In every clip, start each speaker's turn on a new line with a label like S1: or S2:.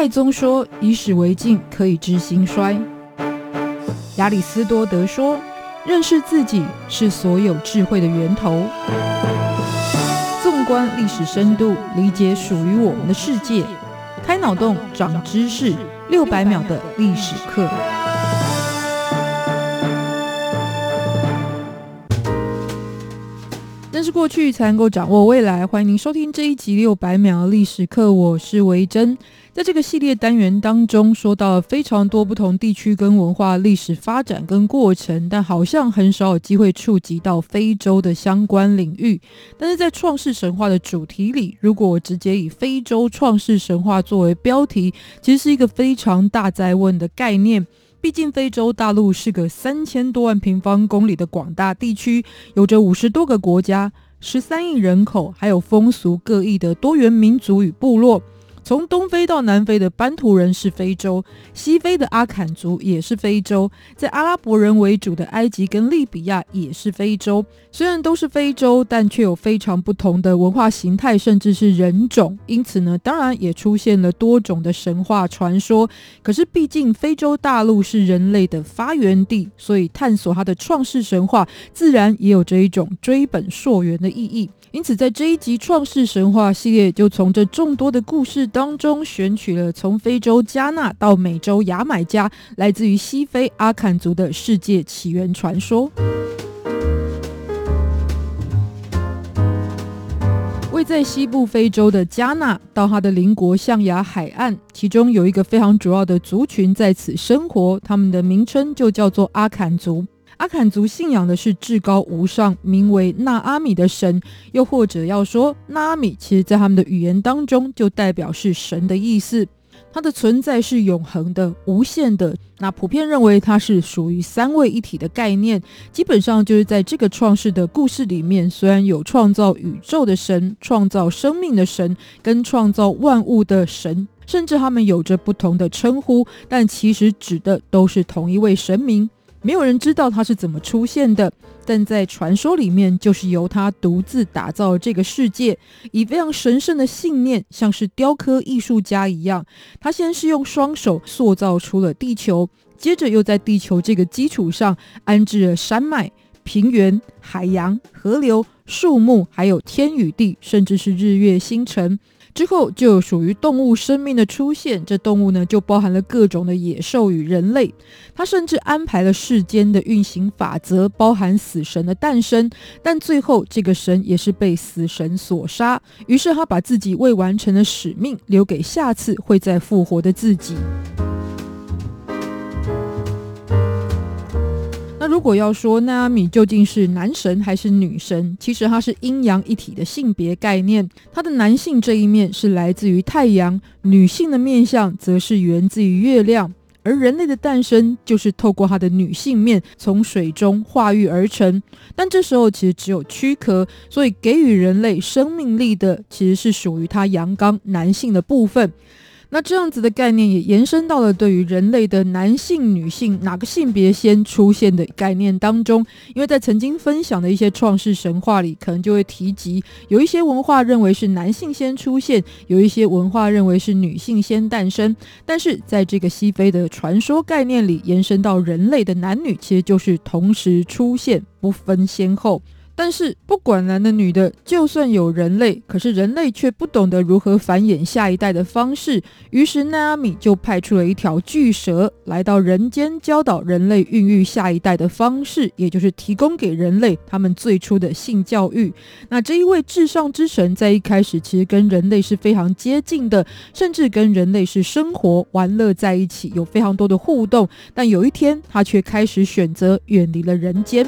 S1: 太宗说：“以史为镜，可以知兴衰。”亚里斯多德说：“认识自己是所有智慧的源头。”纵观历史深度，理解属于我们的世界，开脑洞，长知识，六百秒的历史课。认识过去，才能够掌握未来。欢迎您收听这一集六百秒历史课，我是维珍。在这个系列单元当中，说到了非常多不同地区跟文化历史发展跟过程，但好像很少有机会触及到非洲的相关领域。但是在创世神话的主题里，如果我直接以非洲创世神话作为标题，其实是一个非常大哉问的概念。毕竟，非洲大陆是个三千多万平方公里的广大地区，有着五十多个国家、十三亿人口，还有风俗各异的多元民族与部落。从东非到南非的班图人是非洲，西非的阿坎族也是非洲，在阿拉伯人为主的埃及跟利比亚也是非洲。虽然都是非洲，但却有非常不同的文化形态，甚至是人种。因此呢，当然也出现了多种的神话传说。可是，毕竟非洲大陆是人类的发源地，所以探索它的创世神话，自然也有着一种追本溯源的意义。因此，在这一集创世神话系列，就从这众多的故事当中选取了从非洲加纳到美洲牙买加，来自于西非阿坎族的世界起源传说。在西部非洲的加纳，到它的邻国象牙海岸，其中有一个非常主要的族群在此生活，他们的名称就叫做阿坎族。阿坎族信仰的是至高无上、名为纳阿米的神，又或者要说纳阿米，其实在他们的语言当中就代表是神的意思。它的存在是永恒的、无限的。那普遍认为它是属于三位一体的概念，基本上就是在这个创世的故事里面，虽然有创造宇宙的神、创造生命的神跟创造万物的神，甚至他们有着不同的称呼，但其实指的都是同一位神明。没有人知道他是怎么出现的，但在传说里面，就是由他独自打造这个世界，以非常神圣的信念，像是雕刻艺术家一样。他先是用双手塑造出了地球，接着又在地球这个基础上安置了山脉、平原、海洋、河流、树木，还有天与地，甚至是日月星辰。之后就属于动物生命的出现，这动物呢就包含了各种的野兽与人类。他甚至安排了世间的运行法则，包含死神的诞生。但最后这个神也是被死神所杀。于是他把自己未完成的使命留给下次会再复活的自己。如果要说纳阿米究竟是男神还是女神，其实它是阴阳一体的性别概念。它的男性这一面是来自于太阳，女性的面相则是源自于月亮。而人类的诞生就是透过它的女性面从水中化育而成。但这时候其实只有躯壳，所以给予人类生命力的其实是属于它阳刚男性的部分。那这样子的概念也延伸到了对于人类的男性、女性哪个性别先出现的概念当中，因为在曾经分享的一些创世神话里，可能就会提及有一些文化认为是男性先出现，有一些文化认为是女性先诞生，但是在这个西非的传说概念里，延伸到人类的男女其实就是同时出现，不分先后。但是不管男的女的，就算有人类，可是人类却不懂得如何繁衍下一代的方式。于是纳阿米就派出了一条巨蛇来到人间，教导人类孕育下一代的方式，也就是提供给人类他们最初的性教育。那这一位至上之神在一开始其实跟人类是非常接近的，甚至跟人类是生活玩乐在一起，有非常多的互动。但有一天，他却开始选择远离了人间。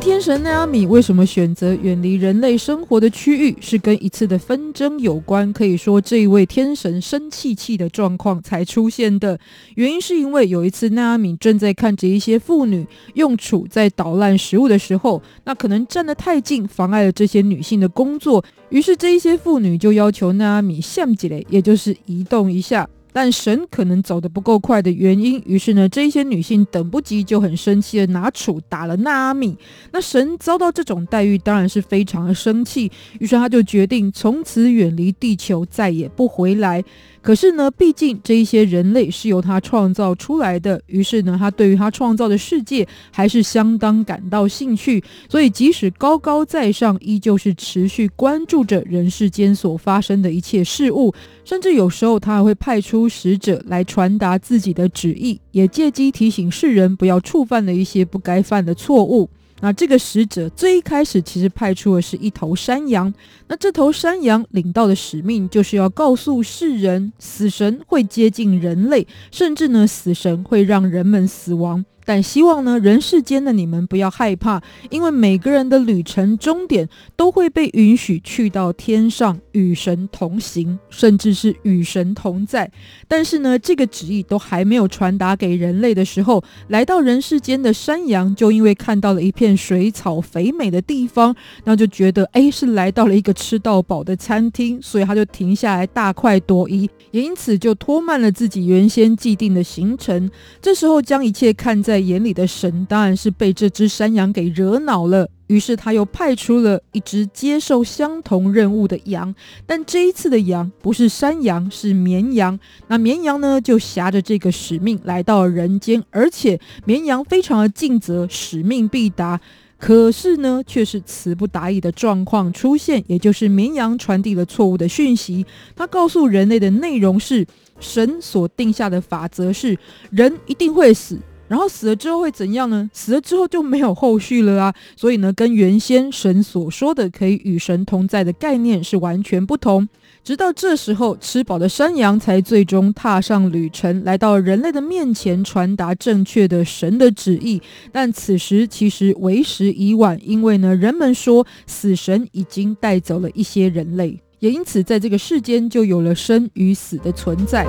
S1: 天神纳阿米为什么选择远离人类生活的区域？是跟一次的纷争有关。可以说，这一位天神生气气的状况才出现的原因，是因为有一次纳阿米正在看着一些妇女用杵在捣烂食物的时候，那可能站得太近，妨碍了这些女性的工作。于是这一些妇女就要求纳阿米向几雷，也就是移动一下。但神可能走得不够快的原因，于是呢，这些女性等不及，就很生气的拿杵打了纳阿米。那神遭到这种待遇，当然是非常的生气，于是他就决定从此远离地球，再也不回来。可是呢，毕竟这一些人类是由他创造出来的，于是呢，他对于他创造的世界还是相当感到兴趣。所以，即使高高在上，依旧是持续关注着人世间所发生的一切事物，甚至有时候他还会派出使者来传达自己的旨意，也借机提醒世人不要触犯了一些不该犯的错误。那这个使者最一开始其实派出的是一头山羊，那这头山羊领到的使命就是要告诉世人，死神会接近人类，甚至呢，死神会让人们死亡。但希望呢，人世间的你们不要害怕，因为每个人的旅程终点都会被允许去到天上与神同行，甚至是与神同在。但是呢，这个旨意都还没有传达给人类的时候，来到人世间的山羊就因为看到了一片水草肥美的地方，那就觉得哎，是来到了一个吃到饱的餐厅，所以他就停下来大快朵颐，也因此就拖慢了自己原先既定的行程。这时候将一切看在眼里的神当然是被这只山羊给惹恼了，于是他又派出了一只接受相同任务的羊，但这一次的羊不是山羊，是绵羊。那绵羊呢，就挟着这个使命来到人间，而且绵羊非常的尽责，使命必达。可是呢，却是词不达意的状况出现，也就是绵羊传递了错误的讯息。他告诉人类的内容是，神所定下的法则是，人一定会死。然后死了之后会怎样呢？死了之后就没有后续了啊！所以呢，跟原先神所说的可以与神同在的概念是完全不同。直到这时候，吃饱的山羊才最终踏上旅程，来到人类的面前，传达正确的神的旨意。但此时其实为时已晚，因为呢，人们说死神已经带走了一些人类，也因此在这个世间就有了生与死的存在。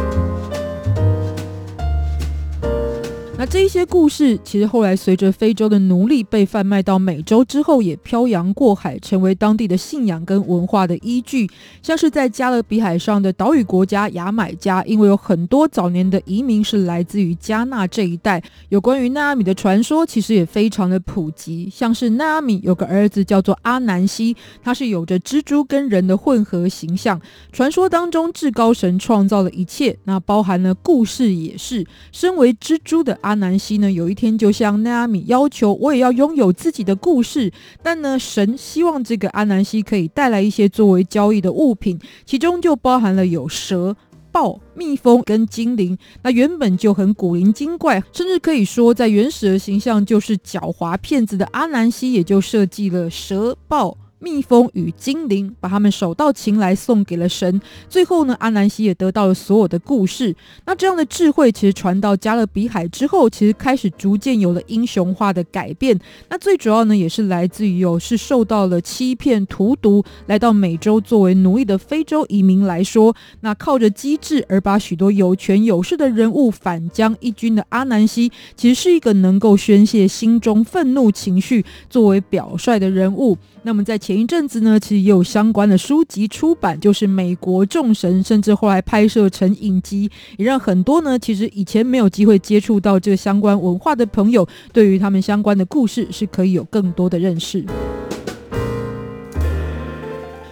S1: 那这一些故事，其实后来随着非洲的奴隶被贩卖到美洲之后，也漂洋过海，成为当地的信仰跟文化的依据。像是在加勒比海上的岛屿国家牙买加，因为有很多早年的移民是来自于加纳这一带，有关于纳阿米的传说其实也非常的普及。像是纳阿米有个儿子叫做阿南西，他是有着蜘蛛跟人的混合形象。传说当中，至高神创造了一切，那包含了故事也是。身为蜘蛛的阿阿南西呢，有一天就向纳阿米要求，我也要拥有自己的故事。但呢，神希望这个阿南西可以带来一些作为交易的物品，其中就包含了有蛇、豹、蜜蜂跟精灵。那原本就很古灵精怪，甚至可以说在原始的形象就是狡猾骗子的阿南西，也就设计了蛇、豹。蜜蜂与精灵把他们手到擒来送给了神，最后呢，阿南西也得到了所有的故事。那这样的智慧其实传到加勒比海之后，其实开始逐渐有了英雄化的改变。那最主要呢，也是来自于有是受到了欺骗、荼毒，来到美洲作为奴隶的非洲移民来说，那靠着机智而把许多有权有势的人物反将一军的阿南西，其实是一个能够宣泄心中愤怒情绪作为表率的人物。那么在前一阵子呢，其实也有相关的书籍出版，就是美国众神，甚至后来拍摄成影集，也让很多呢其实以前没有机会接触到这个相关文化的朋友，对于他们相关的故事是可以有更多的认识。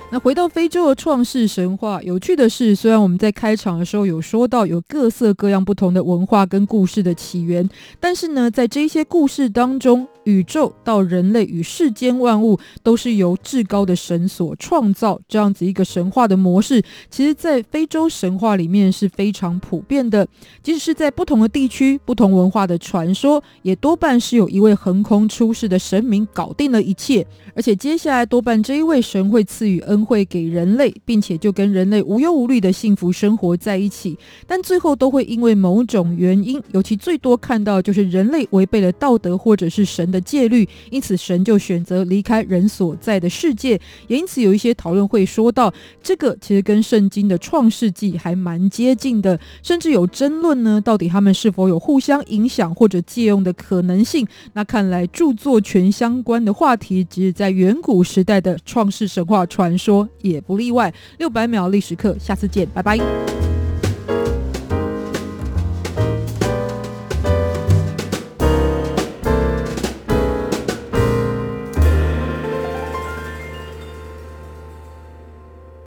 S1: 那回到非洲的创世神话，有趣的是，虽然我们在开场的时候有说到有各色各样不同的文化跟故事的起源，但是呢，在这些故事当中，宇宙到人类与世间万物都是由至高的神所创造，这样子一个神话的模式，其实在非洲神话里面是非常普遍的。即使是在不同的地区、不同文化的传说，也多半是有一位横空出世的神明搞定了一切，而且接下来多半这一位神会赐予恩。会给人类，并且就跟人类无忧无虑的幸福生活在一起，但最后都会因为某种原因，尤其最多看到就是人类违背了道德或者是神的戒律，因此神就选择离开人所在的世界。也因此有一些讨论会说到，这个其实跟圣经的创世纪还蛮接近的，甚至有争论呢，到底他们是否有互相影响或者借用的可能性？那看来著作权相关的话题，即是在远古时代的创世神话传说。说也不例外。六百秒历史课，下次见，拜拜。